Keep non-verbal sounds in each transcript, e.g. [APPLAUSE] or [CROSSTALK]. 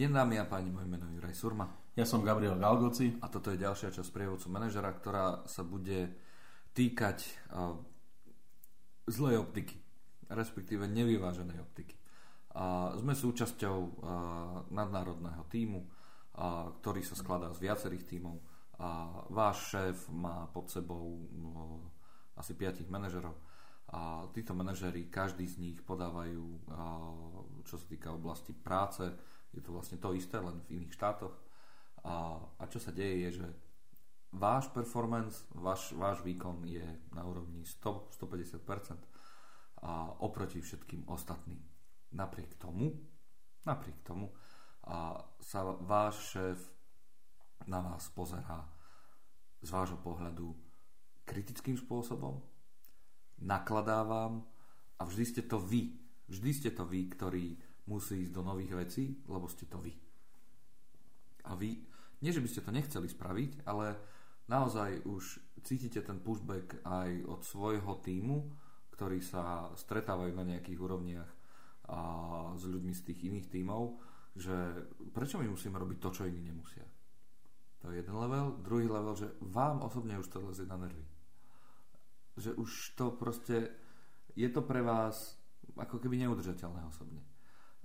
Dobrý deň dámy a páni, moje meno je Juraj Surma. Ja som Gabriel Galgoci. A toto je ďalšia časť prievodcu manažera, ktorá sa bude týkať uh, zlej optiky, respektíve nevyváženej optiky. Uh, sme súčasťou uh, nadnárodného týmu, uh, ktorý sa skladá z viacerých tímov. Uh, váš šéf má pod sebou uh, asi piatich manažerov a títo manažery, každý z nich podávajú, čo sa týka oblasti práce, je to vlastne to isté, len v iných štátoch. A, a čo sa deje je, že váš performance, váš, váš výkon je na úrovni 100-150% a oproti všetkým ostatným. Napriek tomu, napriek tomu a sa váš šéf na vás pozerá z vášho pohľadu kritickým spôsobom, nakladá vám a vždy ste to vy. Vždy ste to vy, ktorý musí ísť do nových vecí, lebo ste to vy. A vy, nie že by ste to nechceli spraviť, ale naozaj už cítite ten pushback aj od svojho týmu, ktorí sa stretávajú na nejakých úrovniach a s ľuďmi z tých iných tímov, že prečo my musíme robiť to, čo iní nemusia. To je jeden level. Druhý level, že vám osobne už to lezie na nervy že už to proste je to pre vás ako keby neudržateľné osobne.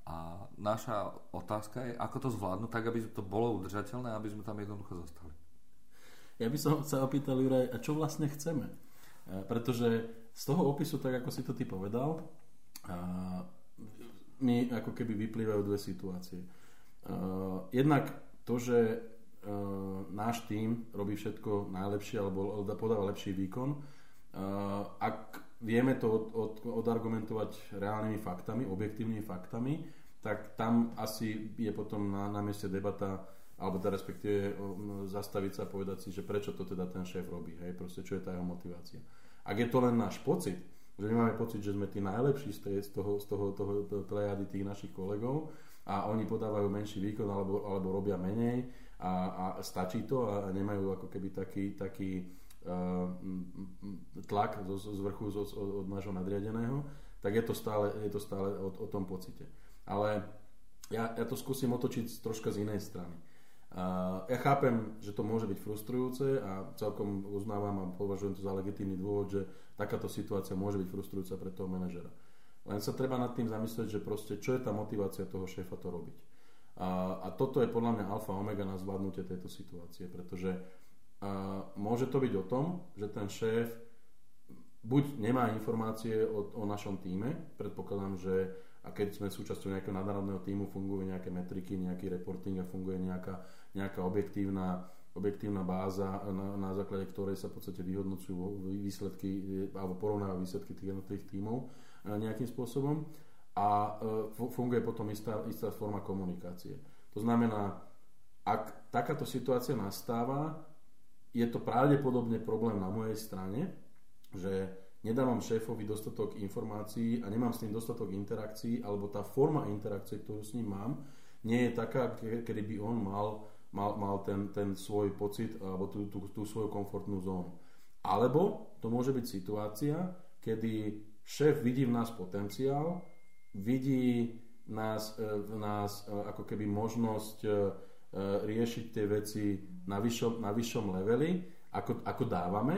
A naša otázka je, ako to zvládnuť tak, aby to bolo udržateľné, aby sme tam jednoducho zostali. Ja by som sa opýtal, Juraj, a čo vlastne chceme? E, pretože z toho opisu, tak ako si to ty povedal, mi ako keby vyplývajú dve situácie. E, jednak to, že e, náš tým robí všetko najlepšie alebo podáva lepší výkon, ak vieme to od, od, odargumentovať reálnymi faktami, objektívnymi faktami, tak tam asi je potom na, na mieste debata alebo teda respektíve zastaviť sa a povedať si, že prečo to teda ten šéf robí, hej, proste čo je tá jeho motivácia. Ak je to len náš pocit, že my máme pocit, že sme tí najlepší z, tej, z toho, z toho, toho, toho tých našich kolegov a oni podávajú menší výkon alebo, alebo robia menej a, a stačí to a nemajú ako keby taký, taký tlak z, vrchu od, od nášho nadriadeného, tak je to stále, je to stále o, o tom pocite. Ale ja, ja to skúsim otočiť troška z inej strany. Uh, ja chápem, že to môže byť frustrujúce a celkom uznávam a považujem to za legitímny dôvod, že takáto situácia môže byť frustrujúca pre toho manažera. Len sa treba nad tým zamyslieť, že proste čo je tá motivácia toho šéfa to robiť. A, a toto je podľa mňa alfa omega na zvládnutie tejto situácie, pretože a môže to byť o tom, že ten šéf buď nemá informácie o, o našom týme, predpokladám, že a keď sme súčasťou nejakého nadnárodného týmu, fungujú nejaké metriky, nejaký reporting a funguje nejaká, nejaká objektívna, objektívna báza, na, na základe ktorej sa v podstate vyhodnocujú výsledky alebo porovnávajú výsledky tých jednotlivých tímov e, nejakým spôsobom a e, funguje potom istá, istá forma komunikácie. To znamená, ak takáto situácia nastáva, je to pravdepodobne problém na mojej strane, že nedávam šéfovi dostatok informácií a nemám s tým dostatok interakcií, alebo tá forma interakcie, ktorú s ním mám, nie je taká, kedy by on mal, mal, mal ten, ten svoj pocit alebo tú, tú, tú svoju komfortnú zónu. Alebo to môže byť situácia, kedy šéf vidí v nás potenciál, vidí nás, e, v nás e, ako keby možnosť e, riešiť tie veci na vyššom, na vyššom leveli, ako, ako dávame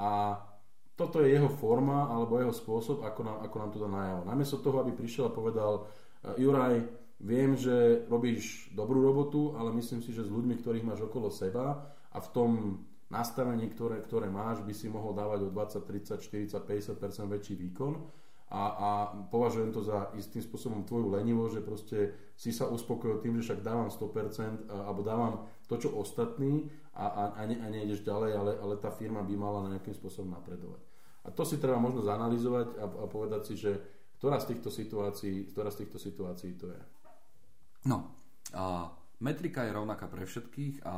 a toto je jeho forma alebo jeho spôsob, ako nám, ako nám to dá najavo. Namiesto toho, aby prišiel a povedal e, Juraj, viem, že robíš dobrú robotu, ale myslím si, že s ľuďmi, ktorých máš okolo seba a v tom nastavení, ktoré, ktoré máš, by si mohol dávať o 20, 30, 40, 50% väčší výkon a, a považujem to za istým spôsobom tvoju lenivo, že proste si sa uspokojil tým, že však dávam 100% alebo dávam to, čo ostatní a, a, a, ne, a nejdeš ďalej, ale, ale tá firma by mala nejakým spôsobom napredovať. A to si treba možno zanalizovať a, a povedať si, že ktorá z týchto situácií, ktorá z týchto situácií to je. No, a metrika je rovnaká pre všetkých a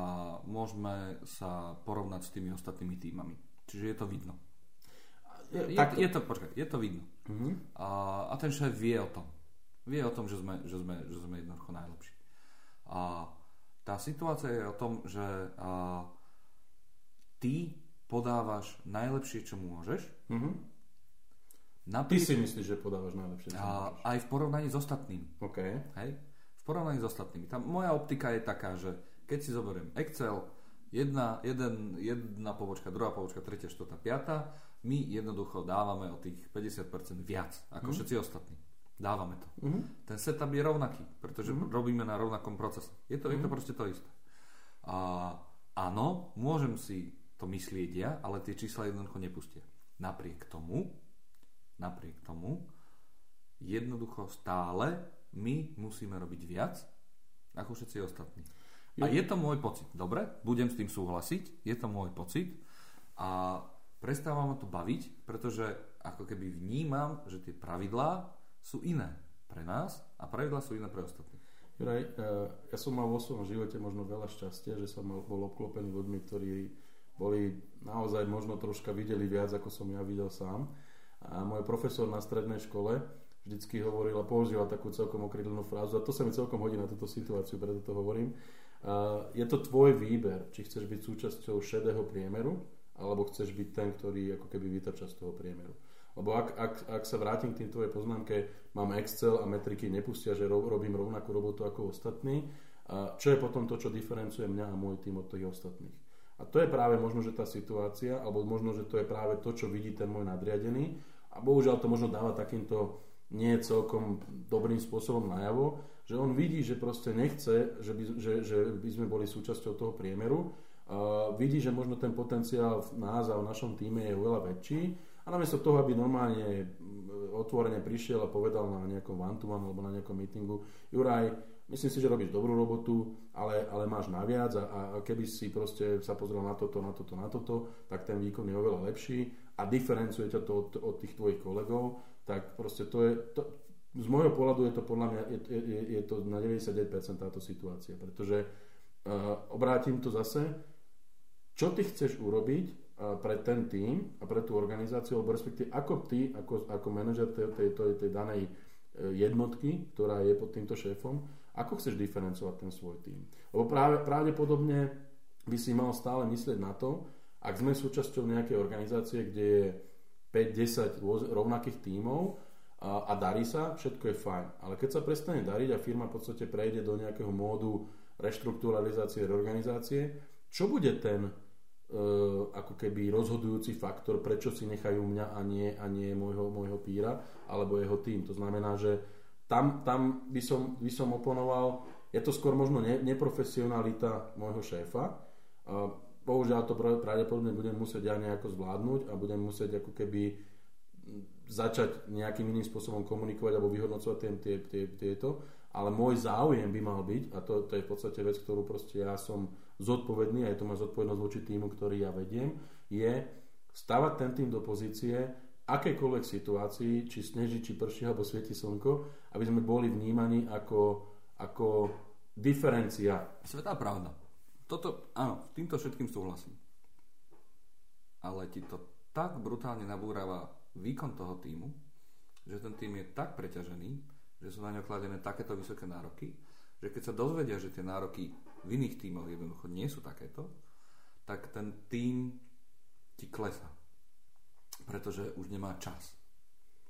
môžeme sa porovnať s tými ostatnými týmami. Čiže je to vidno. Je, je, je, to, počkaj, je to vidno. Uh-huh. A, a ten šéf vie o tom. Vie o tom, že sme, že sme, že sme jednoducho najlepší. A tá situácia je o tom, že a, ty podávaš najlepšie, čo môžeš. Uh-huh. Napríklad, ty si myslíš, že podávaš najlepšie, čo a, môžeš. Aj v porovnaní s ostatným. Okay. Hej? V v porovnaní s ostatnými. Tá moja optika je taká, že keď si zoberiem Excel, jedna, jeden, jedna pobočka, druhá pobočka, tretia, štvrtá, piata, my jednoducho dávame o tých 50% viac ako mm. všetci ostatní. Dávame to. Mm-hmm. Ten setup je rovnaký, pretože mm-hmm. robíme na rovnakom procese. Je to, mm-hmm. je to mhm. proste to isté. A, áno, môžem si to myslieť ja, ale tie čísla jednoducho nepustia. Napriek tomu, napriek tomu, jednoducho stále my musíme robiť viac ako všetci ostatní. A je to môj pocit. Dobre, budem s tým súhlasiť, je to môj pocit a prestáva ma to baviť, pretože ako keby vnímam, že tie pravidlá sú iné pre nás a pravidlá sú iné pre ostatných. Juraj, eh, ja som mal vo svojom živote možno veľa šťastia, že som bol obklopený ľuďmi, ktorí boli naozaj možno troška videli viac, ako som ja videl sám. A môj profesor na strednej škole vždycky hovoril a používal takú celkom okrydlenú frázu a to sa mi celkom hodí na túto situáciu, preto to hovorím je to tvoj výber, či chceš byť súčasťou šedého priemeru, alebo chceš byť ten, ktorý ako keby vytrča z toho priemeru. Lebo ak, ak, ak sa vrátim k tým tvojej poznámke, mám Excel a metriky nepustia, že robím rovnakú robotu ako ostatní, a čo je potom to, čo diferencuje mňa a môj tým od tých ostatných. A to je práve možno, že tá situácia, alebo možno, že to je práve to, čo vidí ten môj nadriadený a bohužiaľ to možno dáva takýmto nie celkom dobrým spôsobom najavo, že on vidí, že proste nechce, že by, že, že by sme boli súčasťou toho priemeru, vidí, že možno ten potenciál v nás a v našom týme je oveľa väčší a namiesto toho, aby normálne otvorene prišiel a povedal na nejakom one alebo na nejakom meetingu, Juraj, myslím si, že robíš dobrú robotu, ale, ale máš naviac a, a keby si proste sa pozrel na toto, na toto, na toto, tak ten výkon je oveľa lepší a diferencuje ťa to od, od tých tvojich kolegov, tak proste to je, to, z môjho pohľadu je to podľa mňa, je, je, je to na 99% táto situácia, pretože uh, obrátim to zase, čo ty chceš urobiť uh, pre ten tým a pre tú organizáciu, alebo respektíve ako ty, ako, ako manažer tej, tej, tej, tej danej uh, jednotky, ktorá je pod týmto šéfom, ako chceš diferencovať ten svoj tým. Lebo práve, pravdepodobne by si mal stále myslieť na to, ak sme súčasťou nejakej organizácie, kde je 5-10 rovnakých tímov, a, a darí sa, všetko je fajn. Ale keď sa prestane dariť a firma v podstate prejde do nejakého módu reštrukturalizácie, reorganizácie, čo bude ten ako keby rozhodujúci faktor, prečo si nechajú mňa a nie, a nie môjho, môjho píra alebo jeho tým. To znamená, že tam, tam by, som, by som oponoval, je to skôr možno ne, neprofesionalita môjho šéfa. Bohužiaľ to pravdepodobne budem musieť ja nejako zvládnuť a budem musieť ako keby začať nejakým iným spôsobom komunikovať alebo vyhodnocovať tie, tie, tie, tieto, ale môj záujem by mal byť, a to, to je v podstate vec, ktorú proste ja som zodpovedný, a je to moja zodpovednosť voči týmu, ktorý ja vediem, je stavať ten tým do pozície akékoľvek situácii, či sneží, či prší, alebo svieti slnko, aby sme boli vnímaní ako, ako diferencia. Svetá pravda. Toto, áno, týmto všetkým súhlasím. Ale ti to tak brutálne nabúrava výkon toho týmu, že ten tým je tak preťažený, že sú na ňo kladené takéto vysoké nároky, že keď sa dozvedia, že tie nároky v iných tímoch jednoducho nie sú takéto, tak ten tým ti klesa. Pretože už nemá čas.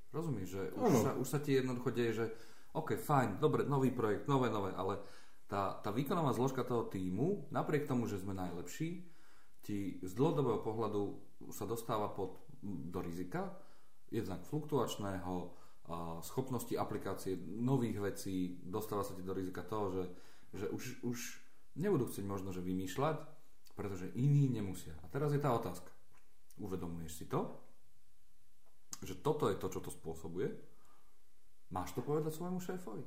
Rozumieš, že už sa, už sa ti jednoducho deje, že OK, fajn, dobre, nový projekt, nové, nové, ale tá, tá výkonová zložka toho týmu, napriek tomu, že sme najlepší, ti z dlhodobého pohľadu sa dostáva pod, do rizika, jednak fluktuačného, schopnosti aplikácie nových vecí, dostáva sa ti do rizika toho, že, že už, už nebudú chcieť možno, že vymýšľať, pretože iní nemusia. A teraz je tá otázka. Uvedomuješ si to? Že toto je to, čo to spôsobuje? Máš to povedať svojmu šéfovi?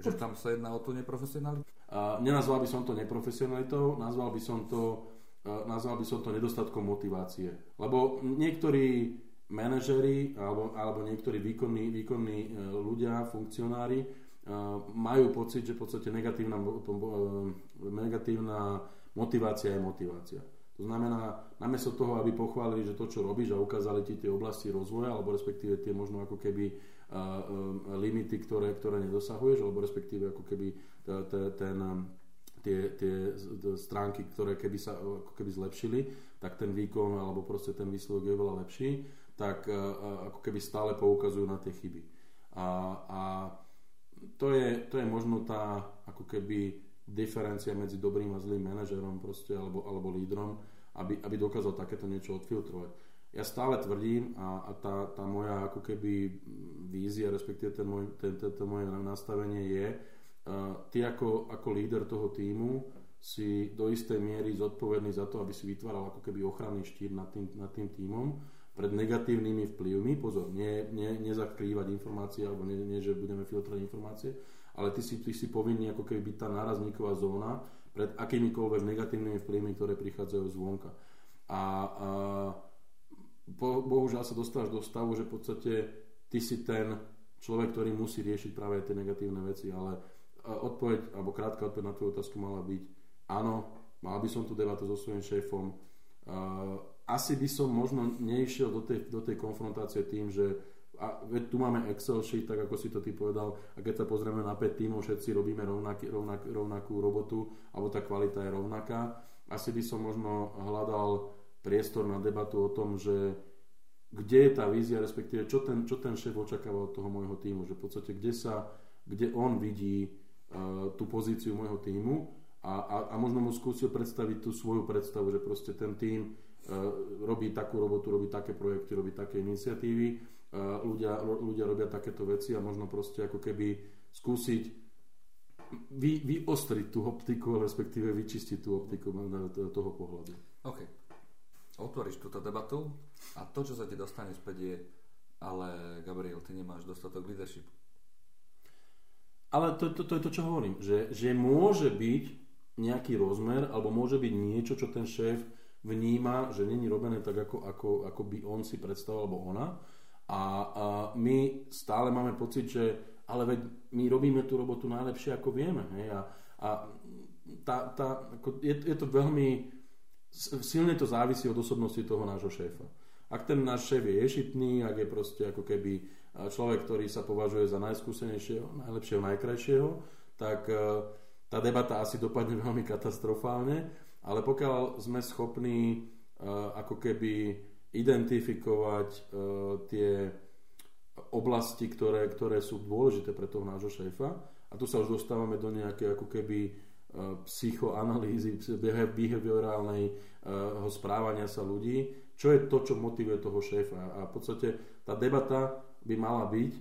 Že tam sa jedná o tú neprofesionalitu? Uh, nenazval by som to neprofesionalitou, nazval by som to, uh, nazval by som to nedostatkom motivácie. Lebo niektorí manažery alebo, alebo niektorí výkonní, výkonní e, ľudia, funkcionári e, majú pocit, že v podstate negatívna, e, negatívna motivácia je motivácia. To znamená, namiesto toho, aby pochválili, že to, čo robíš a ukázali ti tie oblasti rozvoja, alebo respektíve tie možno ako keby limity, ktoré, ktoré nedosahuješ, alebo respektíve ako keby ten, tie, tie stránky, ktoré keby sa ako keby zlepšili, tak ten výkon alebo proste ten výsledok je oveľa lepší tak e, e, ako keby stále poukazujú na tie chyby. A, a to je, to je možno tá ako keby diferencia medzi dobrým a zlým manažerom proste, alebo, alebo lídrom, aby, aby dokázal takéto niečo odfiltrovať. Ja stále tvrdím a, a tá, tá moja ako keby vízia, respektíve ten môj, ten, ten, to moje nastavenie je, uh, ty ako, ako líder toho týmu si do istej miery zodpovedný za to, aby si vytváral ako keby ochranný štít nad tým, nad tým týmom pred negatívnymi vplyvmi. Pozor, nie, nie, nezakrývať informácie, alebo nie, nie, že budeme filtrovať informácie, ale ty si, ty si povinný ako keby byť tá nárazníková zóna pred akýmikoľvek negatívnymi vplyvmi, ktoré prichádzajú zvonka. A, a bo, bohužiaľ sa dostávaš do stavu, že v podstate ty si ten človek, ktorý musí riešiť práve tie negatívne veci, ale odpoveď, alebo krátka odpoveď na tvoju otázku mala byť áno, mal by som tú debatu so svojím šéfom. Asi by som možno neišiel do tej, do tej konfrontácie tým, že a tu máme Excel sheet, tak ako si to ty povedal, a keď sa pozrieme na 5 tímov, všetci robíme rovnaký, rovnak, rovnakú robotu, alebo tá kvalita je rovnaká. Asi by som možno hľadal priestor na debatu o tom, že kde je tá vízia, respektíve čo ten, čo ten šéf očakáva od toho môjho týmu, že v podstate kde sa, kde on vidí uh, tú pozíciu môjho týmu a, a, a možno mu skúsil predstaviť tú svoju predstavu, že proste ten tým robí takú robotu, robí také projekty, robí také iniciatívy ľudia, ľudia robia takéto veci a možno proste ako keby skúsiť vy, vyostriť tú optiku, respektíve vyčistiť tú optiku na toho pohľadu. OK. Otvoríš túto debatu a to, čo sa ti dostane späť je ale Gabriel, ty nemáš dostatok leadership. Ale to, to, to je to, čo hovorím, že, že môže byť nejaký rozmer, alebo môže byť niečo, čo ten šéf vníma, že není robené tak, ako, ako, ako by on si predstavoval, alebo ona, a, a my stále máme pocit, že ale veď my robíme tú robotu najlepšie, ako vieme. Hej? A, a tá, tá, ako je, je to veľmi, silne to závisí od osobnosti toho nášho šéfa. Ak ten náš šéf je ješitný, ak je proste ako keby človek, ktorý sa považuje za najskúsenejšieho, najlepšieho, najkrajšieho, tak tá debata asi dopadne [LAUGHS] veľmi katastrofálne, ale pokiaľ sme schopní e, ako keby identifikovať uh, tie oblasti, ktoré, ktoré sú dôležité pre toho nášho šéfa. A tu sa už dostávame do nejakej ako keby uh, psychoanalýzy, behaviorálnej správania sa ľudí, čo je to, čo motivuje toho šéfa. A v podstate tá debata by mala byť,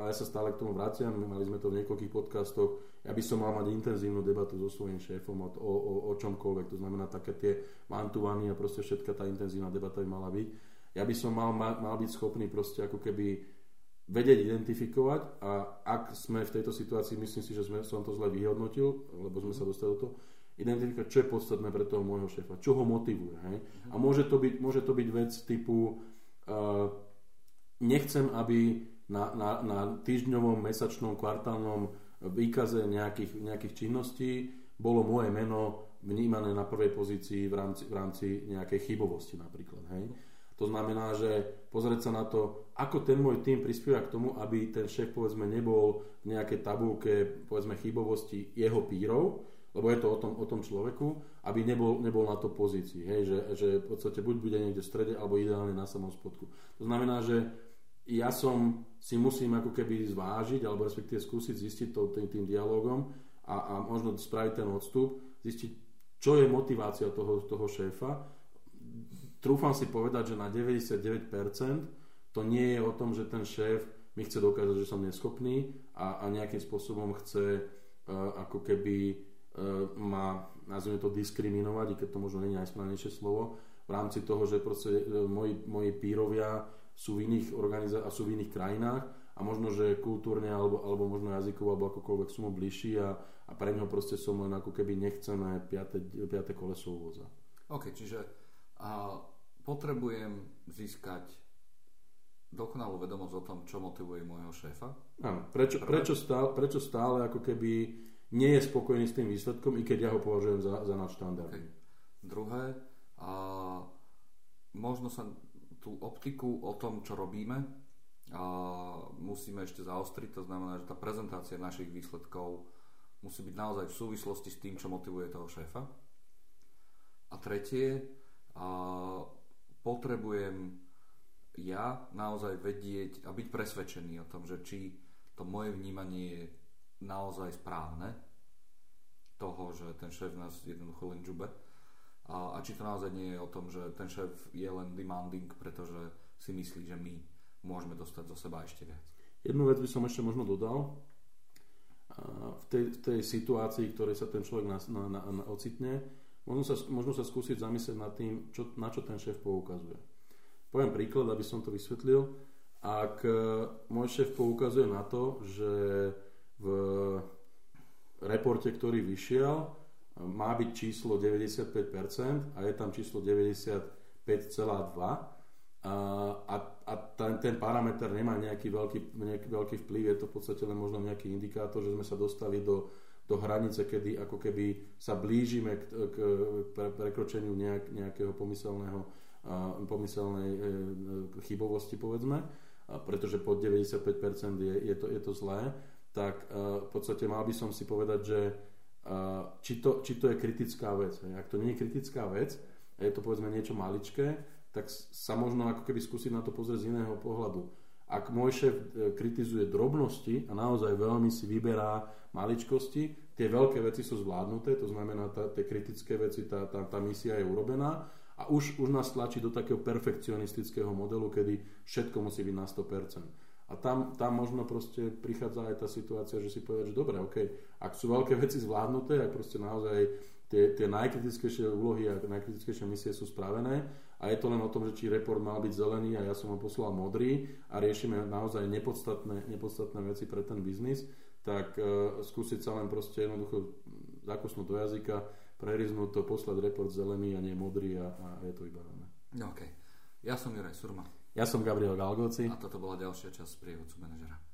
a ja sa stále k tomu vraciam, mali sme to v niekoľkých podcastoch, ja by som mal mať intenzívnu debatu so svojím šéfom o, o, o čomkoľvek, to znamená také tie mantuvany a proste všetka tá intenzívna debata by mala byť. Ja by som mal, mal, mal byť schopný proste ako keby vedieť identifikovať a ak sme v tejto situácii, myslím si, že sme, som to zle vyhodnotil, lebo sme sa dostali do toho, identifikovať, čo je podstatné pre toho môjho šéfa, čo ho motivuje. Hej? A môže to byť, môže to byť vec typu uh, nechcem, aby na, na, na týždňovom, mesačnom, kvartálnom výkaze nejakých, nejakých činností bolo moje meno vnímané na prvej pozícii v rámci, v rámci nejakej chybovosti napríklad. Hej? To znamená, že pozrieť sa na to, ako ten môj tým prispieva k tomu, aby ten šéf povedzme nebol v nejakej tabulke povedzme chybovosti jeho pírov, lebo je to o tom, o tom človeku, aby nebol, nebol na to pozícii. Hej? Že, že v podstate buď bude niekde v strede, alebo ideálne na samom spodku. To znamená, že ja som si musím ako keby zvážiť, alebo respektíve skúsiť zistiť to, tým, tým dialogom a, a možno spraviť ten odstup, zistiť, čo je motivácia toho, toho šéfa. Trúfam si povedať, že na 99% to nie je o tom, že ten šéf mi chce dokázať, že som neschopný a, a nejakým spôsobom chce uh, ako keby uh, ma, nazvime to, diskriminovať, i keď to možno nie je najsprávnejšie slovo, v rámci toho, že proste uh, moji, moji pírovia sú v iných organizá- a sú v iných krajinách a možno, že kultúrne alebo, alebo možno jazykovo alebo akokoľvek sú mu bližší a, a pre neho proste som len ako keby nechcené piate, piate koleso uvoza. OK, čiže a potrebujem získať dokonalú vedomosť o tom, čo motivuje môjho šéfa? Áno, prečo, prečo, stále, prečo stále ako keby nie je spokojný s tým výsledkom, i keď ja ho považujem za, za nadštandard. Okay. Druhé, a možno sa tú optiku o tom, čo robíme, a musíme ešte zaostriť. To znamená, že tá prezentácia našich výsledkov musí byť naozaj v súvislosti s tým, čo motivuje toho šéfa. A tretie, a potrebujem ja naozaj vedieť a byť presvedčený o tom, že či to moje vnímanie je naozaj správne toho, že ten šéf nás jednoducho len žube. A, a či to naozaj nie je o tom, že ten šéf je len demanding, pretože si myslí, že my môžeme dostať zo seba ešte viac. Jednu vec by som ešte možno dodal. V tej, v tej situácii, v ktorej sa ten človek na, na, na, na ocitne, možno sa, možno sa skúsiť zamyslieť nad tým, čo, na čo ten šéf poukazuje. Poviem príklad, aby som to vysvetlil. Ak e, môj šéf poukazuje na to, že v reporte, ktorý vyšiel, má byť číslo 95% a je tam číslo 95,2%, a, a, a ten, ten parameter nemá nejaký veľký, nejaký veľký vplyv, je to v podstate len možno nejaký indikátor, že sme sa dostali do, do hranice, kedy ako keby sa blížime k, k pre, prekročeniu nejak, nejakého pomyselného, a, pomyselnej e, chybovosti, povedzme, a pretože pod 95% je, je, to, je to zlé, tak a, v podstate mal by som si povedať, že či, to, či to je kritická vec. Ak to nie je kritická vec, a je to povedzme niečo maličké, tak sa možno ako keby skúsiť na to pozrieť z iného pohľadu. Ak môj šéf e, kritizuje drobnosti a naozaj veľmi si vyberá maličkosti, tie veľké veci sú zvládnuté, to znamená, tá, tie kritické veci, tá, tá, tá misia je urobená a už, už nás tlačí do takého perfekcionistického modelu, kedy všetko musí byť na 100%. A tam, tam možno proste prichádza aj tá situácia, že si povedať, že dobre, OK, ak sú veľké veci zvládnuté, ak proste naozaj tie, tie najkritickejšie úlohy a najkritickejšie misie sú spravené a je to len o tom, že či report mal byť zelený a ja som ho poslal modrý a riešime naozaj nepodstatné, nepodstatné veci pre ten biznis, tak uh, skúsiť sa len proste jednoducho zakusnúť do jazyka, preriznúť to, poslať report zelený a nie modrý a, a je to vybavené. No, OK. Ja som Juraj Surma. Ja som Gabriel Galgoci. A toto bola ďalšia časť prievodcu manažera.